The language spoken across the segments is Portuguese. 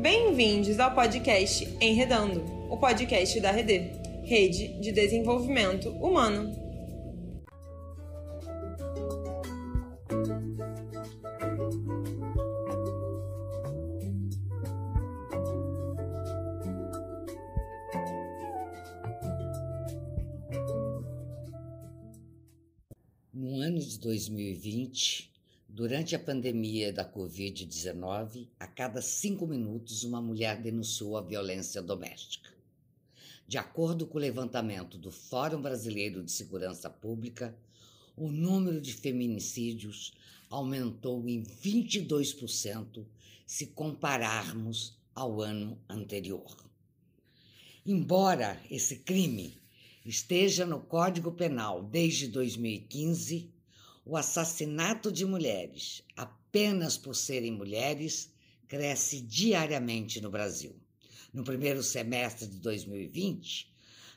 Bem-vindos ao podcast Enredando, o podcast da Rede, Rede de Desenvolvimento Humano. 2020, Durante a pandemia da Covid-19, a cada cinco minutos uma mulher denunciou a violência doméstica. De acordo com o levantamento do Fórum Brasileiro de Segurança Pública, o número de feminicídios aumentou em 22% se compararmos ao ano anterior. Embora esse crime esteja no Código Penal desde 2015, o assassinato de mulheres, apenas por serem mulheres, cresce diariamente no Brasil. No primeiro semestre de 2020,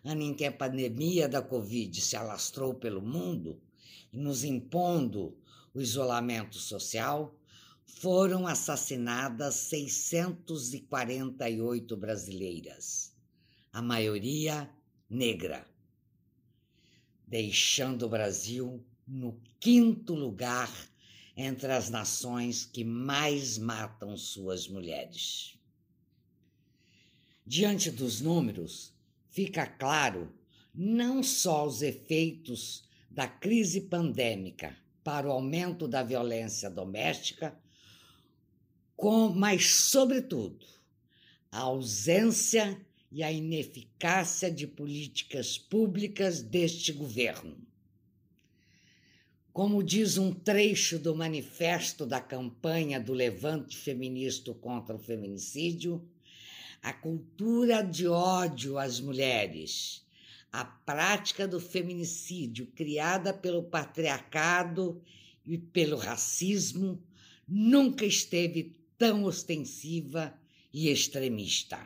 ano em que a pandemia da Covid se alastrou pelo mundo e nos impondo o isolamento social, foram assassinadas 648 brasileiras, a maioria negra, deixando o Brasil no quinto lugar entre as nações que mais matam suas mulheres. Diante dos números, fica claro não só os efeitos da crise pandêmica para o aumento da violência doméstica, com, mas, sobretudo, a ausência e a ineficácia de políticas públicas deste governo como diz um trecho do manifesto da campanha do Levante Feminista contra o Feminicídio, a cultura de ódio às mulheres, a prática do feminicídio criada pelo patriarcado e pelo racismo nunca esteve tão ostensiva e extremista.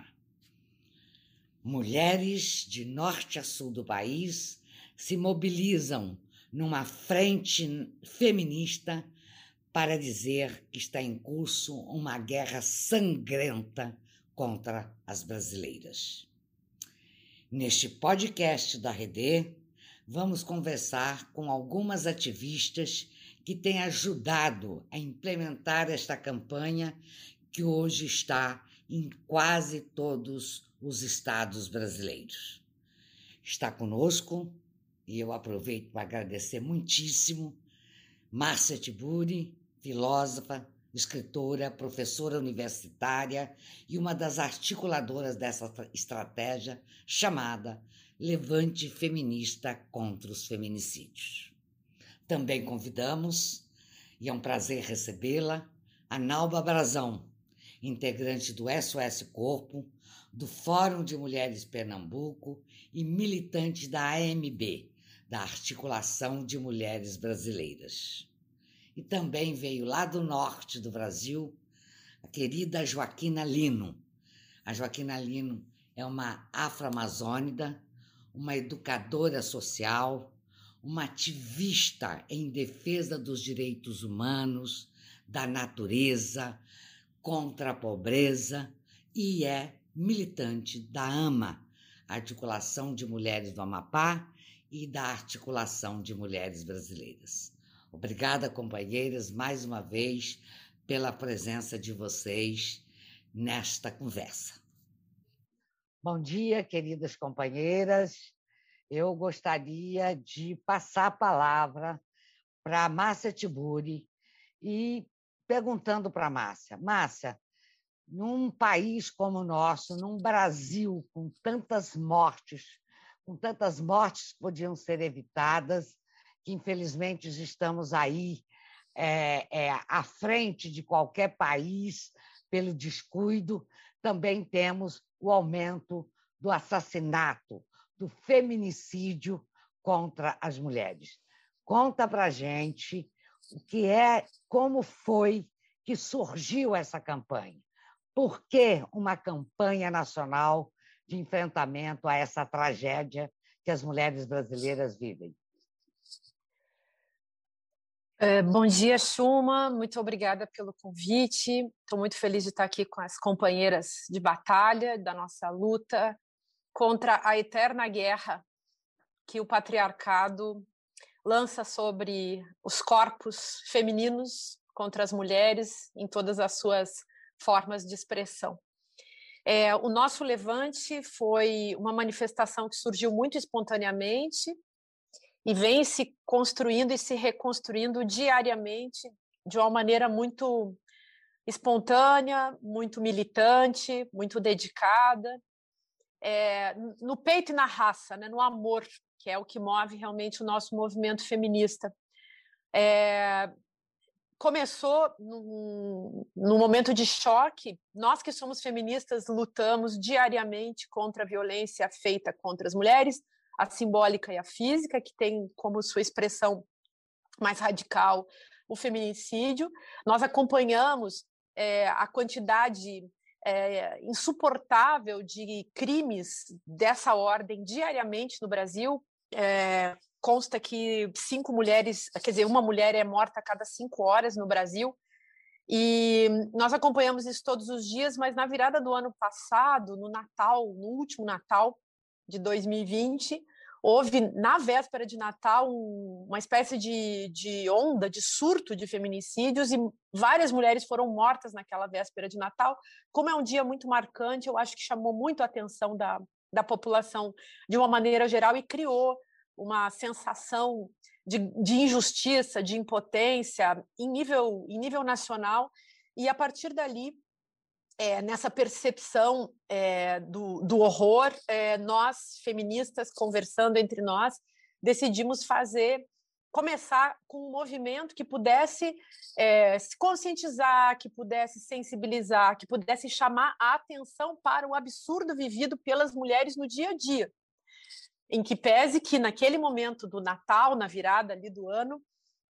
Mulheres de norte a sul do país se mobilizam numa frente feminista para dizer que está em curso uma guerra sangrenta contra as brasileiras. Neste podcast da Rede, vamos conversar com algumas ativistas que têm ajudado a implementar esta campanha que hoje está em quase todos os estados brasileiros. Está conosco e eu aproveito para agradecer muitíssimo Márcia Tiburi, filósofa, escritora, professora universitária e uma das articuladoras dessa estratégia chamada Levante Feminista contra os Feminicídios. Também convidamos, e é um prazer recebê-la, a Nalba Brazão, integrante do SOS Corpo, do Fórum de Mulheres Pernambuco e militante da AMB, da Articulação de Mulheres Brasileiras. E também veio lá do norte do Brasil a querida Joaquina Lino. A Joaquina Lino é uma afro-amazônida, uma educadora social, uma ativista em defesa dos direitos humanos, da natureza, contra a pobreza e é militante da AMA, Articulação de Mulheres do Amapá, e da Articulação de Mulheres Brasileiras. Obrigada, companheiras, mais uma vez pela presença de vocês nesta conversa. Bom dia, queridas companheiras. Eu gostaria de passar a palavra para Márcia Tiburi e perguntando para Márcia: Márcia, num país como o nosso, num Brasil com tantas mortes com tantas mortes que podiam ser evitadas, que infelizmente estamos aí é, é, à frente de qualquer país pelo descuido. Também temos o aumento do assassinato, do feminicídio contra as mulheres. Conta para gente o que é, como foi que surgiu essa campanha. Por que uma campanha nacional de enfrentamento a essa tragédia que as mulheres brasileiras vivem? É, bom dia, Chuma. Muito obrigada pelo convite. Estou muito feliz de estar aqui com as companheiras de batalha da nossa luta contra a eterna guerra que o patriarcado lança sobre os corpos femininos contra as mulheres em todas as suas formas de expressão. É, o nosso levante foi uma manifestação que surgiu muito espontaneamente e vem se construindo e se reconstruindo diariamente de uma maneira muito espontânea, muito militante, muito dedicada, é, no peito e na raça, né, no amor, que é o que move realmente o nosso movimento feminista. É, começou num, num, momento de choque. Nós que somos feministas lutamos diariamente contra a violência feita contra as mulheres, a simbólica e a física, que tem como sua expressão mais radical o feminicídio. Nós acompanhamos é, a quantidade é, insuportável de crimes dessa ordem diariamente no Brasil. É, consta que cinco mulheres, quer dizer, uma mulher é morta a cada cinco horas no Brasil. E nós acompanhamos isso todos os dias, mas na virada do ano passado, no Natal, no último Natal de 2020, houve, na véspera de Natal, um, uma espécie de, de onda, de surto de feminicídios, e várias mulheres foram mortas naquela véspera de Natal. Como é um dia muito marcante, eu acho que chamou muito a atenção da, da população de uma maneira geral e criou uma sensação de, de injustiça, de impotência em nível, em nível nacional, e a partir dali, é, nessa percepção é, do, do, horror, é, nós, feministas, conversando entre nós, decidimos fazer, começar com um movimento que pudesse é, se conscientizar, que pudesse sensibilizar, que pudesse chamar a atenção para o absurdo vivido pelas mulheres no dia a dia em que pese que naquele momento do Natal, na virada ali do ano,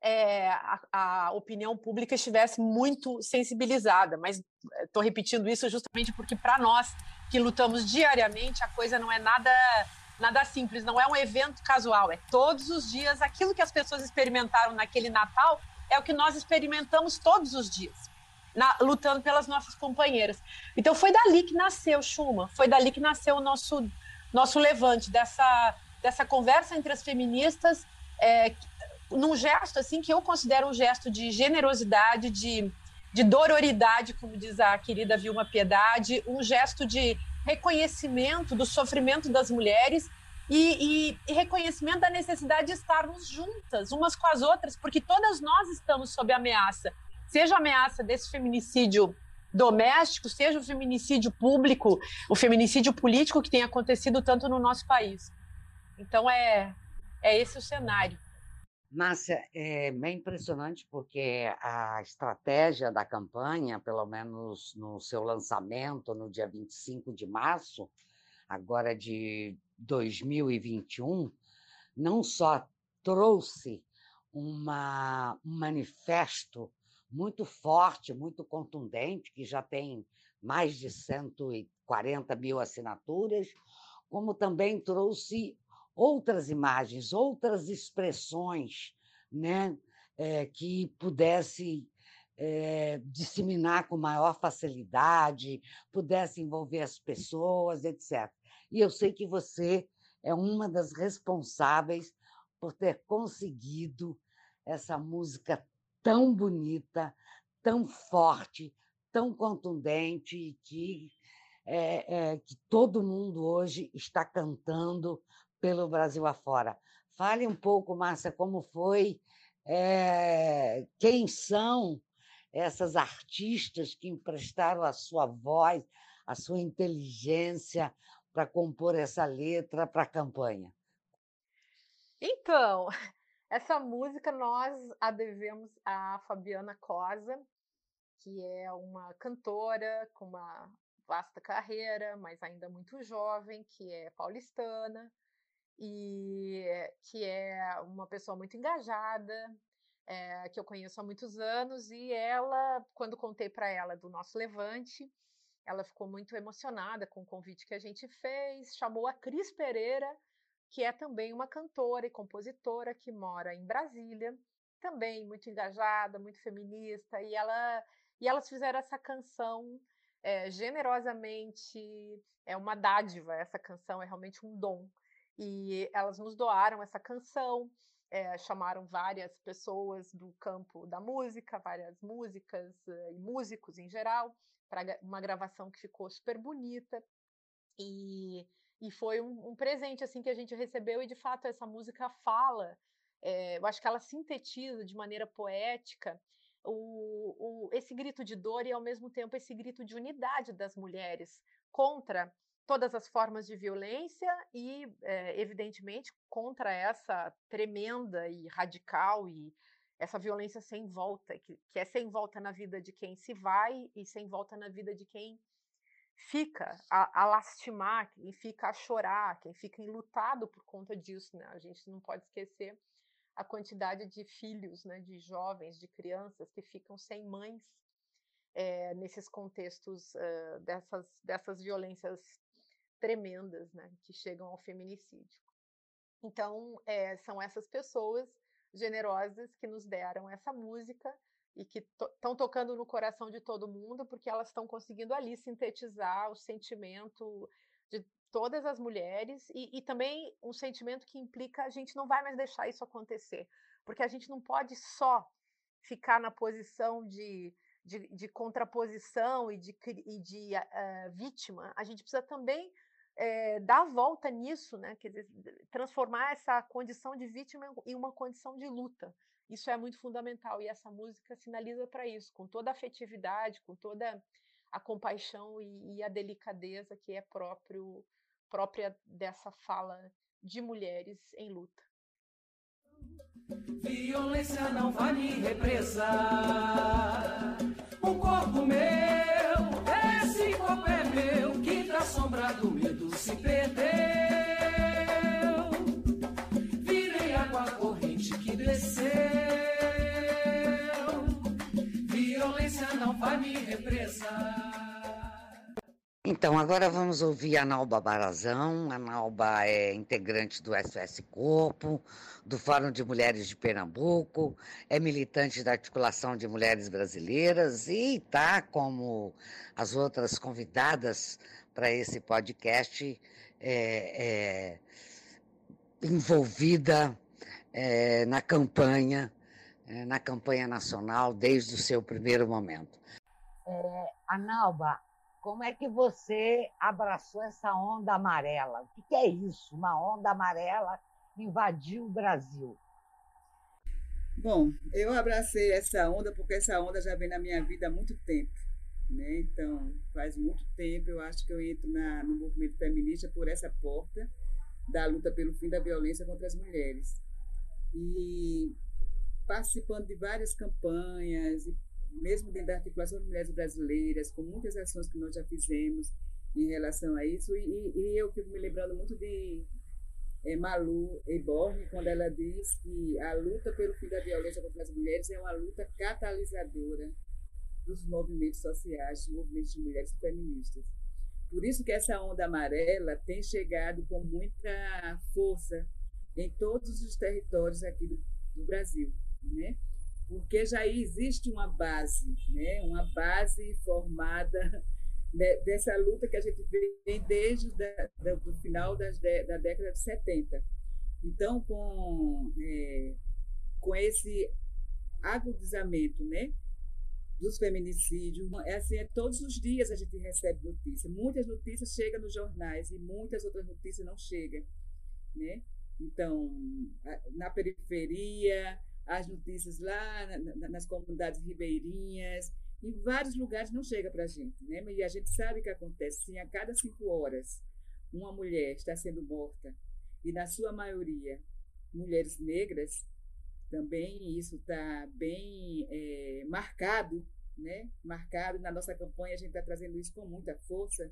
é, a, a, opinião pública estivesse muito sensibilizada. Mas estou eh, repetindo isso justamente porque para nós que lutamos diariamente a coisa não é nada nada simples, não é um evento casual, é todos os dias aquilo que as pessoas experimentaram naquele Natal é o que nós experimentamos todos os dias. Na, lutando pelas nossas companheiras. Então foi dali que nasceu Chuma, foi dali que nasceu o nosso nosso levante, dessa, dessa conversa entre as feministas, é, num gesto assim que eu considero um gesto de generosidade, de, de dororidade, como diz a querida Vilma Piedade, um gesto de reconhecimento do sofrimento das mulheres e, e, e, reconhecimento da necessidade de estarmos juntas, umas com as outras, porque todas nós estamos sob ameaça, seja a ameaça desse feminicídio doméstico, seja o feminicídio público, o feminicídio político que tem acontecido tanto no nosso país. Então, é, é esse o cenário. Márcia, é bem impressionante porque a estratégia da campanha, pelo menos no seu lançamento no dia 25 de março, agora de 2021, não só trouxe uma, um manifesto muito forte, muito contundente, que já tem mais de 140 mil assinaturas, como também trouxe outras imagens, outras expressões né, é, que pudesse é, disseminar com maior facilidade, pudesse envolver as pessoas, etc. E eu sei que você é uma das responsáveis por ter conseguido essa música tão bonita, tão forte, tão contundente que, é, é, que todo mundo hoje está cantando pelo Brasil afora. Fale um pouco, Márcia, como foi, é, quem são essas artistas que emprestaram a sua voz, a sua inteligência para compor essa letra para a campanha? Então, essa música nós a devemos a Fabiana Cosa, que é uma cantora com uma vasta carreira, mas ainda muito jovem, que é paulistana e que é uma pessoa muito engajada, é, que eu conheço há muitos anos. E ela, quando contei para ela do nosso levante, ela ficou muito emocionada com o convite que a gente fez, chamou a Cris Pereira que é também uma cantora e compositora que mora em Brasília, também muito engajada, muito feminista, e, ela, e elas fizeram essa canção é, generosamente, é uma dádiva, essa canção é realmente um dom. E elas nos doaram essa canção, é, chamaram várias pessoas do campo da música, várias músicas e músicos em geral, para uma gravação que ficou super bonita. E, e foi um, um, presente assim que a gente recebeu, e de fato essa música fala, é, eu acho que ela sintetiza de maneira poética o, o, esse grito de dor e, ao mesmo tempo, esse grito de unidade das mulheres contra todas as formas de violência e, é, evidentemente, contra essa tremenda e radical e essa violência sem volta, que, que é sem volta na vida de quem se vai e sem volta na vida de quem fica a, a, lastimar, quem fica a chorar, quem fica enlutado por conta disso, né? A gente não pode esquecer a quantidade de filhos, né, de jovens, de crianças que ficam sem mães é, nesses contextos uh, dessas, dessas violências tremendas, né, que chegam ao feminicídio. Então, é, são essas pessoas generosas que nos deram essa música e que estão to tocando no coração de todo mundo, porque elas estão conseguindo ali sintetizar o sentimento de todas as mulheres e, e, também um sentimento que implica a gente não vai mais deixar isso acontecer, porque a gente não pode só ficar na posição de, de, de contraposição e de, e de uh, vítima, a gente precisa também é, dar a volta nisso, né? Quer dizer, transformar essa condição de vítima em uma condição de luta. Isso é muito fundamental e essa música sinaliza para isso, com toda a afetividade, com toda a compaixão e, e a delicadeza que é próprio própria dessa fala de mulheres em luta. Violência não vai me represar. Um corpo meu, Então, agora vamos ouvir a Nalba Barazão. A Nalba é integrante do SOS Corpo, do Fórum de Mulheres de Pernambuco, é militante da Articulação de Mulheres Brasileiras e está, como as outras convidadas para esse podcast, é, é, envolvida é, na campanha, é, na campanha nacional desde o seu primeiro momento. É, a Nalba, como é que você abraçou essa onda amarela? O que é isso? Uma onda amarela invadiu o Brasil. Bom, eu abracei essa onda porque essa onda já vem na minha vida há muito tempo. Né? Então, faz muito tempo eu acho que eu entro na, no movimento feminista por essa porta da luta pelo fim da violência contra as mulheres. E participando de várias campanhas e mesmo dentro da articulação de mulheres brasileiras, com muitas ações que nós já fizemos em relação a isso. E, e eu fico me lembrando muito de é, Malu Eborn, quando ela diz que a luta pelo fim da violência contra as mulheres é uma luta catalisadora dos movimentos sociais, dos movimentos de mulheres feministas. Por isso que essa onda amarela tem chegado com muita força em todos os territórios aqui do, do Brasil, né? Porque já existe uma base, né? uma base formada dessa luta que a gente vem desde o final das, da década de 70. Então, com, é, com esse agudizamento né, dos feminicídios, é assim, é, todos os dias a gente recebe notícias. Muitas notícias chegam nos jornais e muitas outras notícias não chegam. Né? Então, na periferia, as notícias lá na, nas comunidades ribeirinhas, em vários lugares não chega para a gente, né? E a gente sabe que acontece, sim, a cada cinco horas uma mulher está sendo morta e na sua maioria mulheres negras, também isso está bem é, marcado, né? Marcado na nossa campanha a gente está trazendo isso com muita força.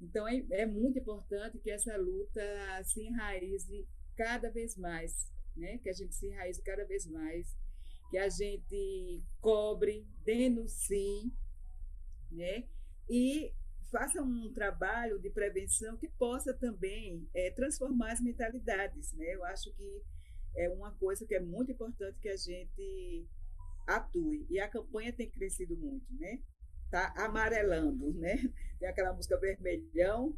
Então é, é muito importante que essa luta se enraize cada vez mais né? que a gente se enraize cada vez mais, que a gente cobre, denuncie, né? e faça um trabalho de prevenção que possa também é, transformar as mentalidades. Né? Eu acho que é uma coisa que é muito importante que a gente atue. E a campanha tem crescido muito, né? Tá amarelando, né? Tem aquela música Vermelhão,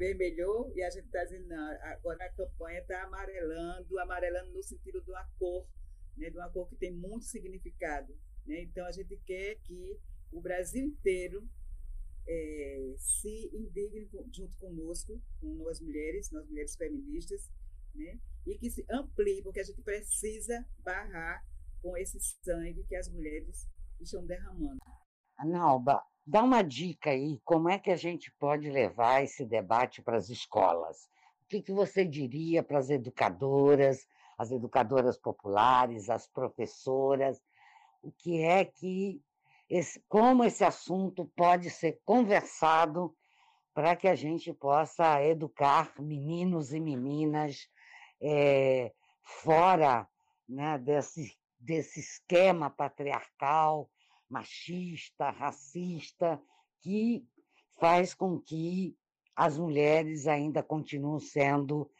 vermelhou, e a gente está dizendo, não, agora a campanha está amarelando, amarelando no sentido de uma cor, né? De uma cor que tem muito significado. Né? Então, a gente quer que o Brasil inteiro é, se indigne junto conosco, com nós mulheres, nós mulheres feministas, né? e que se amplie, porque a gente precisa barrar com esse sangue que as mulheres estão derramando. Analba, dá uma dica aí, como é que a gente pode levar esse debate para as escolas? O que, que você diria para as educadoras, as educadoras populares, as professoras? O que é que, esse, como esse assunto pode ser conversado para que a gente possa educar meninos e meninas é, fora né, desse, desse esquema patriarcal, machista, racista, que faz com que as mulheres ainda continuem sendo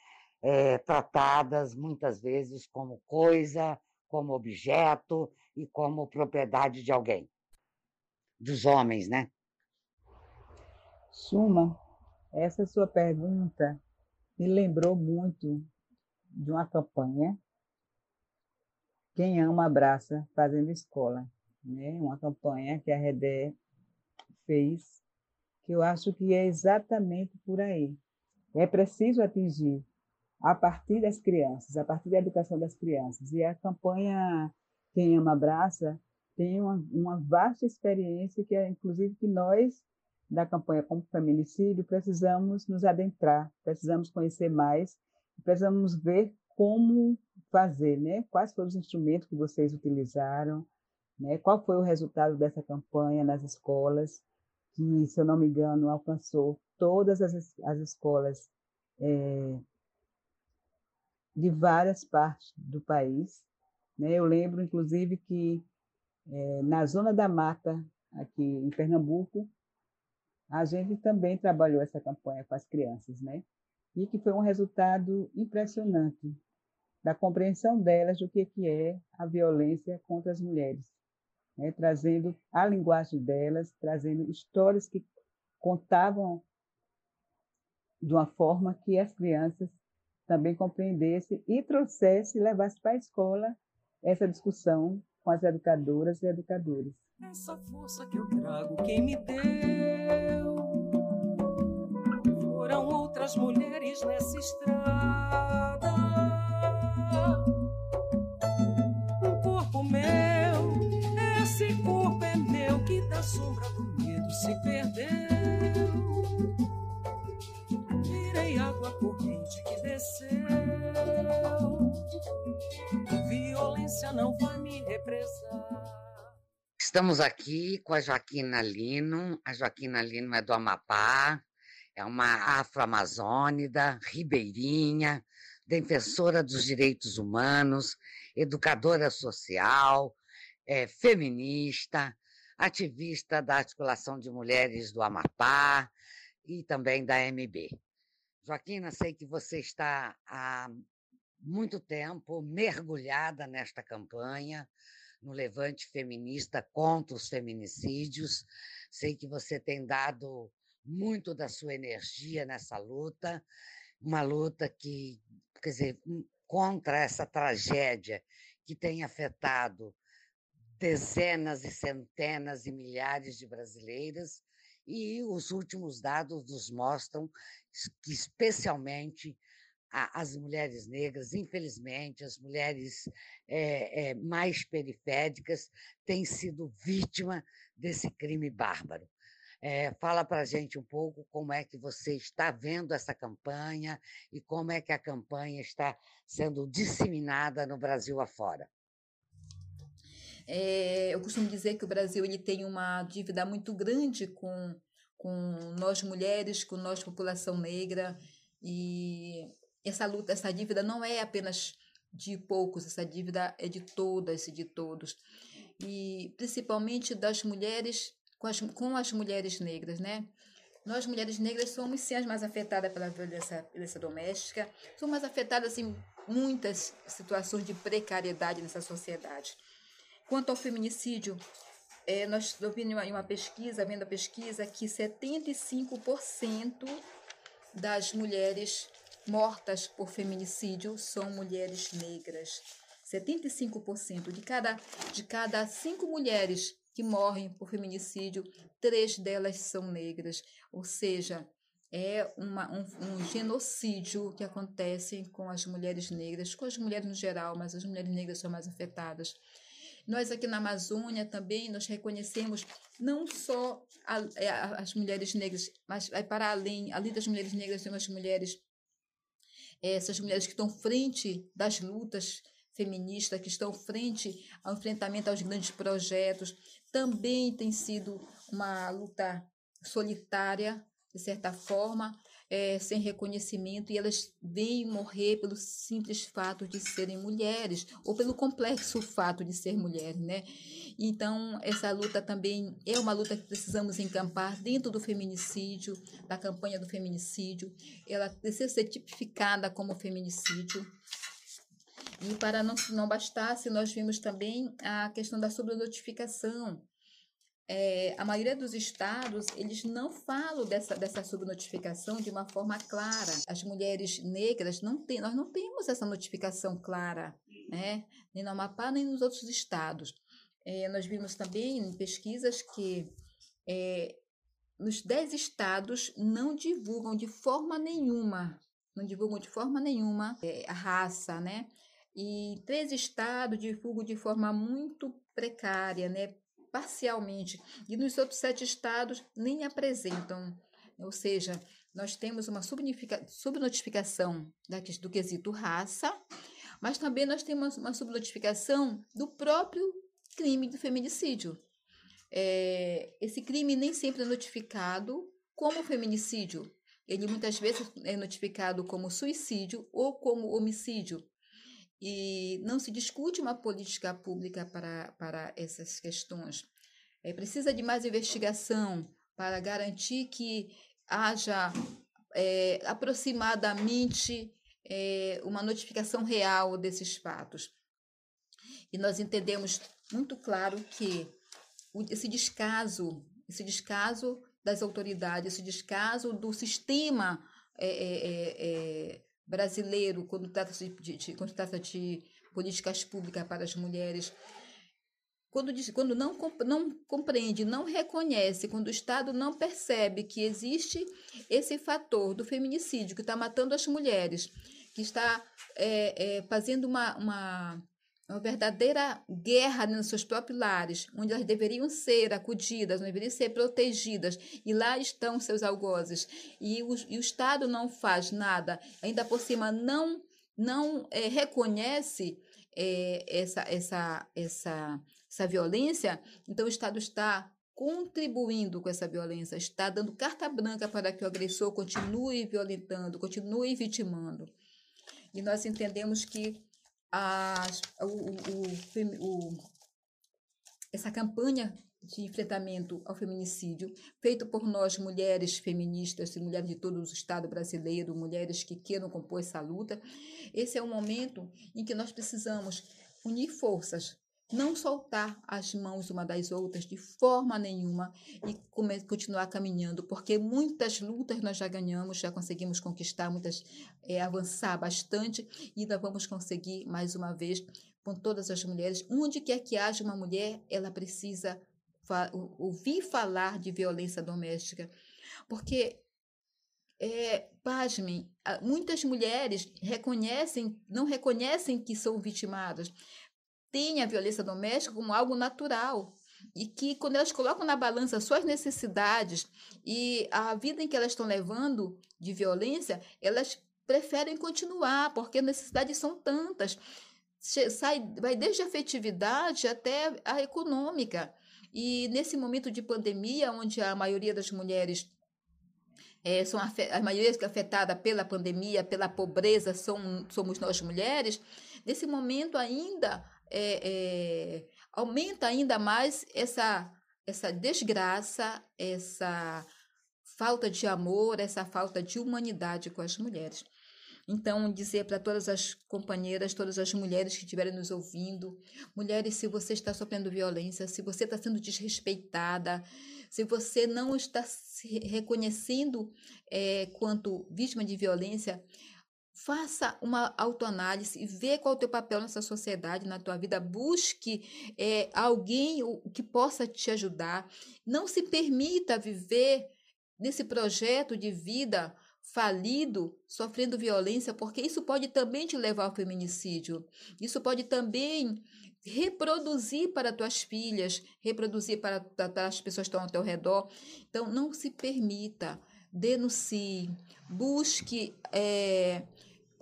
é, tratadas muitas vezes como coisa, como objeto e como propriedade de alguém. Dos homens, né? Suma, essa sua pergunta me lembrou muito de uma campanha Quem Ama Abraça Fazendo Escola, né? uma campanha que a Redé fez, que eu acho que é exatamente por aí. É preciso atingir a partir das crianças, a partir da educação das crianças. E a campanha Quem Ama Abraça tem uma, uma vasta experiência que é, inclusive, que nós, da campanha como feminicídio, precisamos nos adentrar, precisamos conhecer mais precisamos ver como fazer, né? Quais foram os instrumentos que vocês utilizaram, né? Qual foi o resultado dessa campanha nas escolas, que, se eu não me engano, alcançou todas as, as escolas é, de várias partes do país. Né? Eu lembro, inclusive, que é, na zona da mata, aqui em Pernambuco, a gente também trabalhou essa campanha com as crianças, né? e que foi um resultado impressionante da compreensão delas do que, que é a violência contra as mulheres, né? trazendo a linguagem delas, trazendo histórias que contavam de uma forma que as crianças também compreendessem e trouxessem, levassem para a escola essa discussão com as educadoras e educadores. Essa força que eu trago, quem me deu foram outras mulheres nessa estrada. Violência não vai me. Estamos aqui com a Joaquina Lino. A Joaquina Lino é do Amapá, é uma afro-amazônida, ribeirinha, defensora dos direitos humanos, educadora social, é, feminista, ativista da Articulação de Mulheres do Amapá e também da MB. Joaquina, sei que você está há muito tempo mergulhada nesta campanha, no levante feminista contra os feminicídios. Sei que você tem dado muito da sua energia nessa luta, uma luta que, quer dizer, hum, contra essa tragédia que tem afetado dezenas e centenas e milhares de brasileiras, e os últimos dados nos mostram que, especialmente, as mulheres negras, infelizmente, as mulheres é, é, mais periféricas, têm sido vítima desse crime bárbaro. É, fala para a gente um pouco como é que você está vendo essa campanha e como é que a campanha está sendo disseminada no Brasil afora. É, eu costumo dizer que o Brasil ele tem uma dívida muito grande com, com nós mulheres, com nós população negra e essa luta, essa dívida não é apenas de poucos, essa dívida é de todas e de todos e principalmente das mulheres com as, com as mulheres negras, né? Nós, mulheres negras, somos sim as mais afetadas pela violência, violência doméstica, somos mais afetadas em muitas situações de precariedade nessa sociedade. Quanto ao feminicídio, é, nós ouvimos em uma pesquisa, vendo a pesquisa, que 75% das mulheres mortas por feminicídio são mulheres negras. 75% de cada, de cada cinco mulheres que morrem por feminicídio, três delas são negras. Ou seja, é uma, um, um, genocídio que acontece com as mulheres negras, com as mulheres no geral, mas as mulheres negras são mais afetadas. Nós aqui na Amazônia também nós reconhecemos não só a, é, a, as mulheres negras, mas para além, além das mulheres negras, temos as mulheres, é, essas mulheres que estão frente das lutas feministas, que estão frente ao enfrentamento aos grandes projetos. Também tem sido uma luta solitária, de certa forma, é, sem reconhecimento e elas vêm morrer pelo simples fato de serem mulheres ou pelo complexo fato de ser mulher, né? Então, essa luta também é uma luta que precisamos encampar dentro do feminicídio, da campanha do feminicídio. Ela precisa ser tipificada como feminicídio. E para não, não bastasse, nós vimos também a questão da sobrenotificação é, a maioria dos estados, eles não falam dessa, dessa subnotificação de uma forma clara. As mulheres negras, não tem, nós não temos essa notificação clara, né? nem no Amapá, nem nos outros estados. É, nós vimos também em pesquisas que é, nos 10 estados não divulgam de forma nenhuma, não divulgam de forma nenhuma é, a raça, né? E três estados divulgam de forma muito precária, né? Parcialmente, e nos outros sete estados nem apresentam. Ou seja, nós temos uma subnotificação do quesito raça, mas também nós temos uma subnotificação do próprio crime do feminicídio. É, esse crime nem sempre é notificado como feminicídio. Ele muitas vezes é notificado como suicídio ou como homicídio e não se discute uma política pública para, para essas questões. É, precisa de mais investigação para garantir que haja é, aproximadamente é, uma notificação real desses fatos. E nós entendemos muito claro que esse descaso, esse descaso das autoridades, esse descaso do sistema é, é, é, brasileiro, quando trata-se de, de, quando trata de políticas públicas para as mulheres, quando, diz, quando não, não compreende, não reconhece, quando o Estado não percebe que existe esse fator do feminicídio que está matando as mulheres, que está é, é, fazendo uma, uma, uma verdadeira guerra nos seus próprios lares, onde elas deveriam ser acudidas, deveriam ser protegidas, e lá estão seus algozes, e o, e o Estado não faz nada, ainda por cima não, não é, reconhece é, essa, essa, essa, essa violência, então o Estado está contribuindo com essa violência, está dando carta branca para que o agressor continue violentando, continue vitimando. E nós entendemos que o, o, o, essa campanha de enfrentamento ao feminicídio, feito por nós, mulheres feministas mulheres de todo o Estado brasileiro, mulheres que queiram compor essa luta, esse é o momento em que nós precisamos unir forças, não soltar as mãos uma das outras de forma nenhuma e continuar caminhando, porque muitas lutas nós já ganhamos, já conseguimos conquistar, muitas é, avançar bastante e nós vamos conseguir mais uma vez com todas as mulheres. Onde quer que haja uma mulher, ela precisa fa ouvir falar de violência doméstica, porque é, pasmem, muitas mulheres reconhecem, não reconhecem que são vitimadas, têm a violência doméstica como algo natural e que quando elas colocam na balança suas necessidades e a vida em que elas estão levando de violência, elas preferem continuar, porque as necessidades são tantas. Sai, vai desde a afetividade até a econômica. E nesse momento de pandemia, onde a maioria das mulheres é, são a maioria é afetada pela pandemia, pela pobreza, são, somos nós mulheres, nesse momento ainda é, é, aumenta ainda mais essa, essa desgraça, essa falta de amor, essa falta de humanidade com as mulheres. Então, dizer para todas as companheiras, todas as mulheres que estiverem nos ouvindo, mulheres, se você está sofrendo violência, se você está sendo desrespeitada, se você não está se reconhecendo é, quanto vítima de violência, faça uma autoanálise e vê qual é o teu papel nessa sociedade, na tua vida. Busque é, alguém que possa te ajudar. Não se permita viver nesse projeto de vida falido, sofrendo violência, porque isso pode também te levar ao feminicídio. Isso pode também reproduzir para tuas filhas, reproduzir para, para as pessoas que estão ao teu redor. Então, não se permita, denuncie, busque é,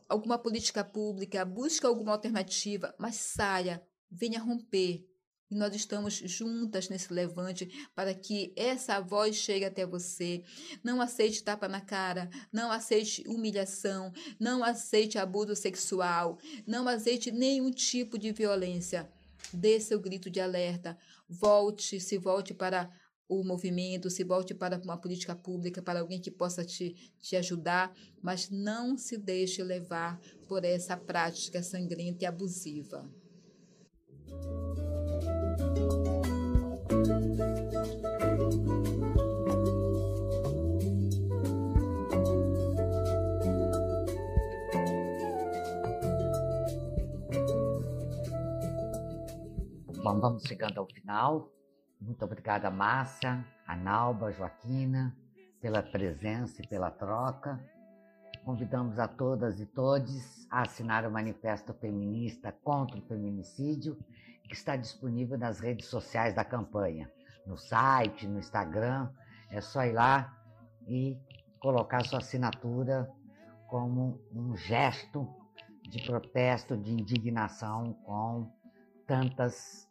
alguma política pública, busque alguma alternativa, mas saia, venha romper. E nós estamos juntas nesse levante para que essa voz chegue até você. Não aceite tapa na cara, não aceite humilhação, não aceite abuso sexual, não aceite nenhum tipo de violência. Dê seu grito de alerta. Volte, se volte para o movimento, se volte para uma política pública, para alguém que possa te, te ajudar, mas não se deixe levar por essa prática sangrenta e abusiva. Bom, vamos chegando ao final. Muito obrigada, Márcia, a Nalba, Joaquina, pela presença e pela troca. Convidamos a todas e todos a assinar o Manifesto Feminista contra o Feminicídio, que está disponível nas redes sociais da campanha, no site, no Instagram. É só ir lá e colocar sua assinatura como um gesto de protesto, de indignação com tantas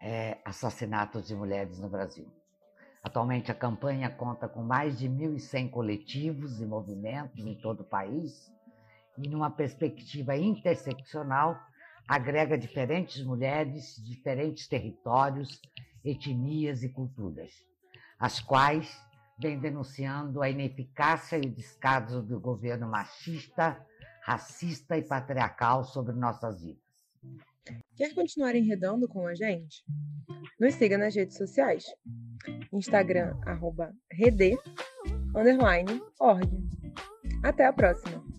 é, assassinatos de mulheres no Brasil. Atualmente, a campanha conta com mais de 1.100 coletivos e movimentos em todo o país e, numa perspectiva interseccional, agrega diferentes mulheres de diferentes territórios, etnias e culturas, as quais vêm denunciando a ineficácia e o descaso do governo machista, racista e patriarcal sobre nossas vidas. Quer continuar enredando com a gente? Nos siga nas redes sociais. Instagram, arroba rede, underline, org. Até a próxima!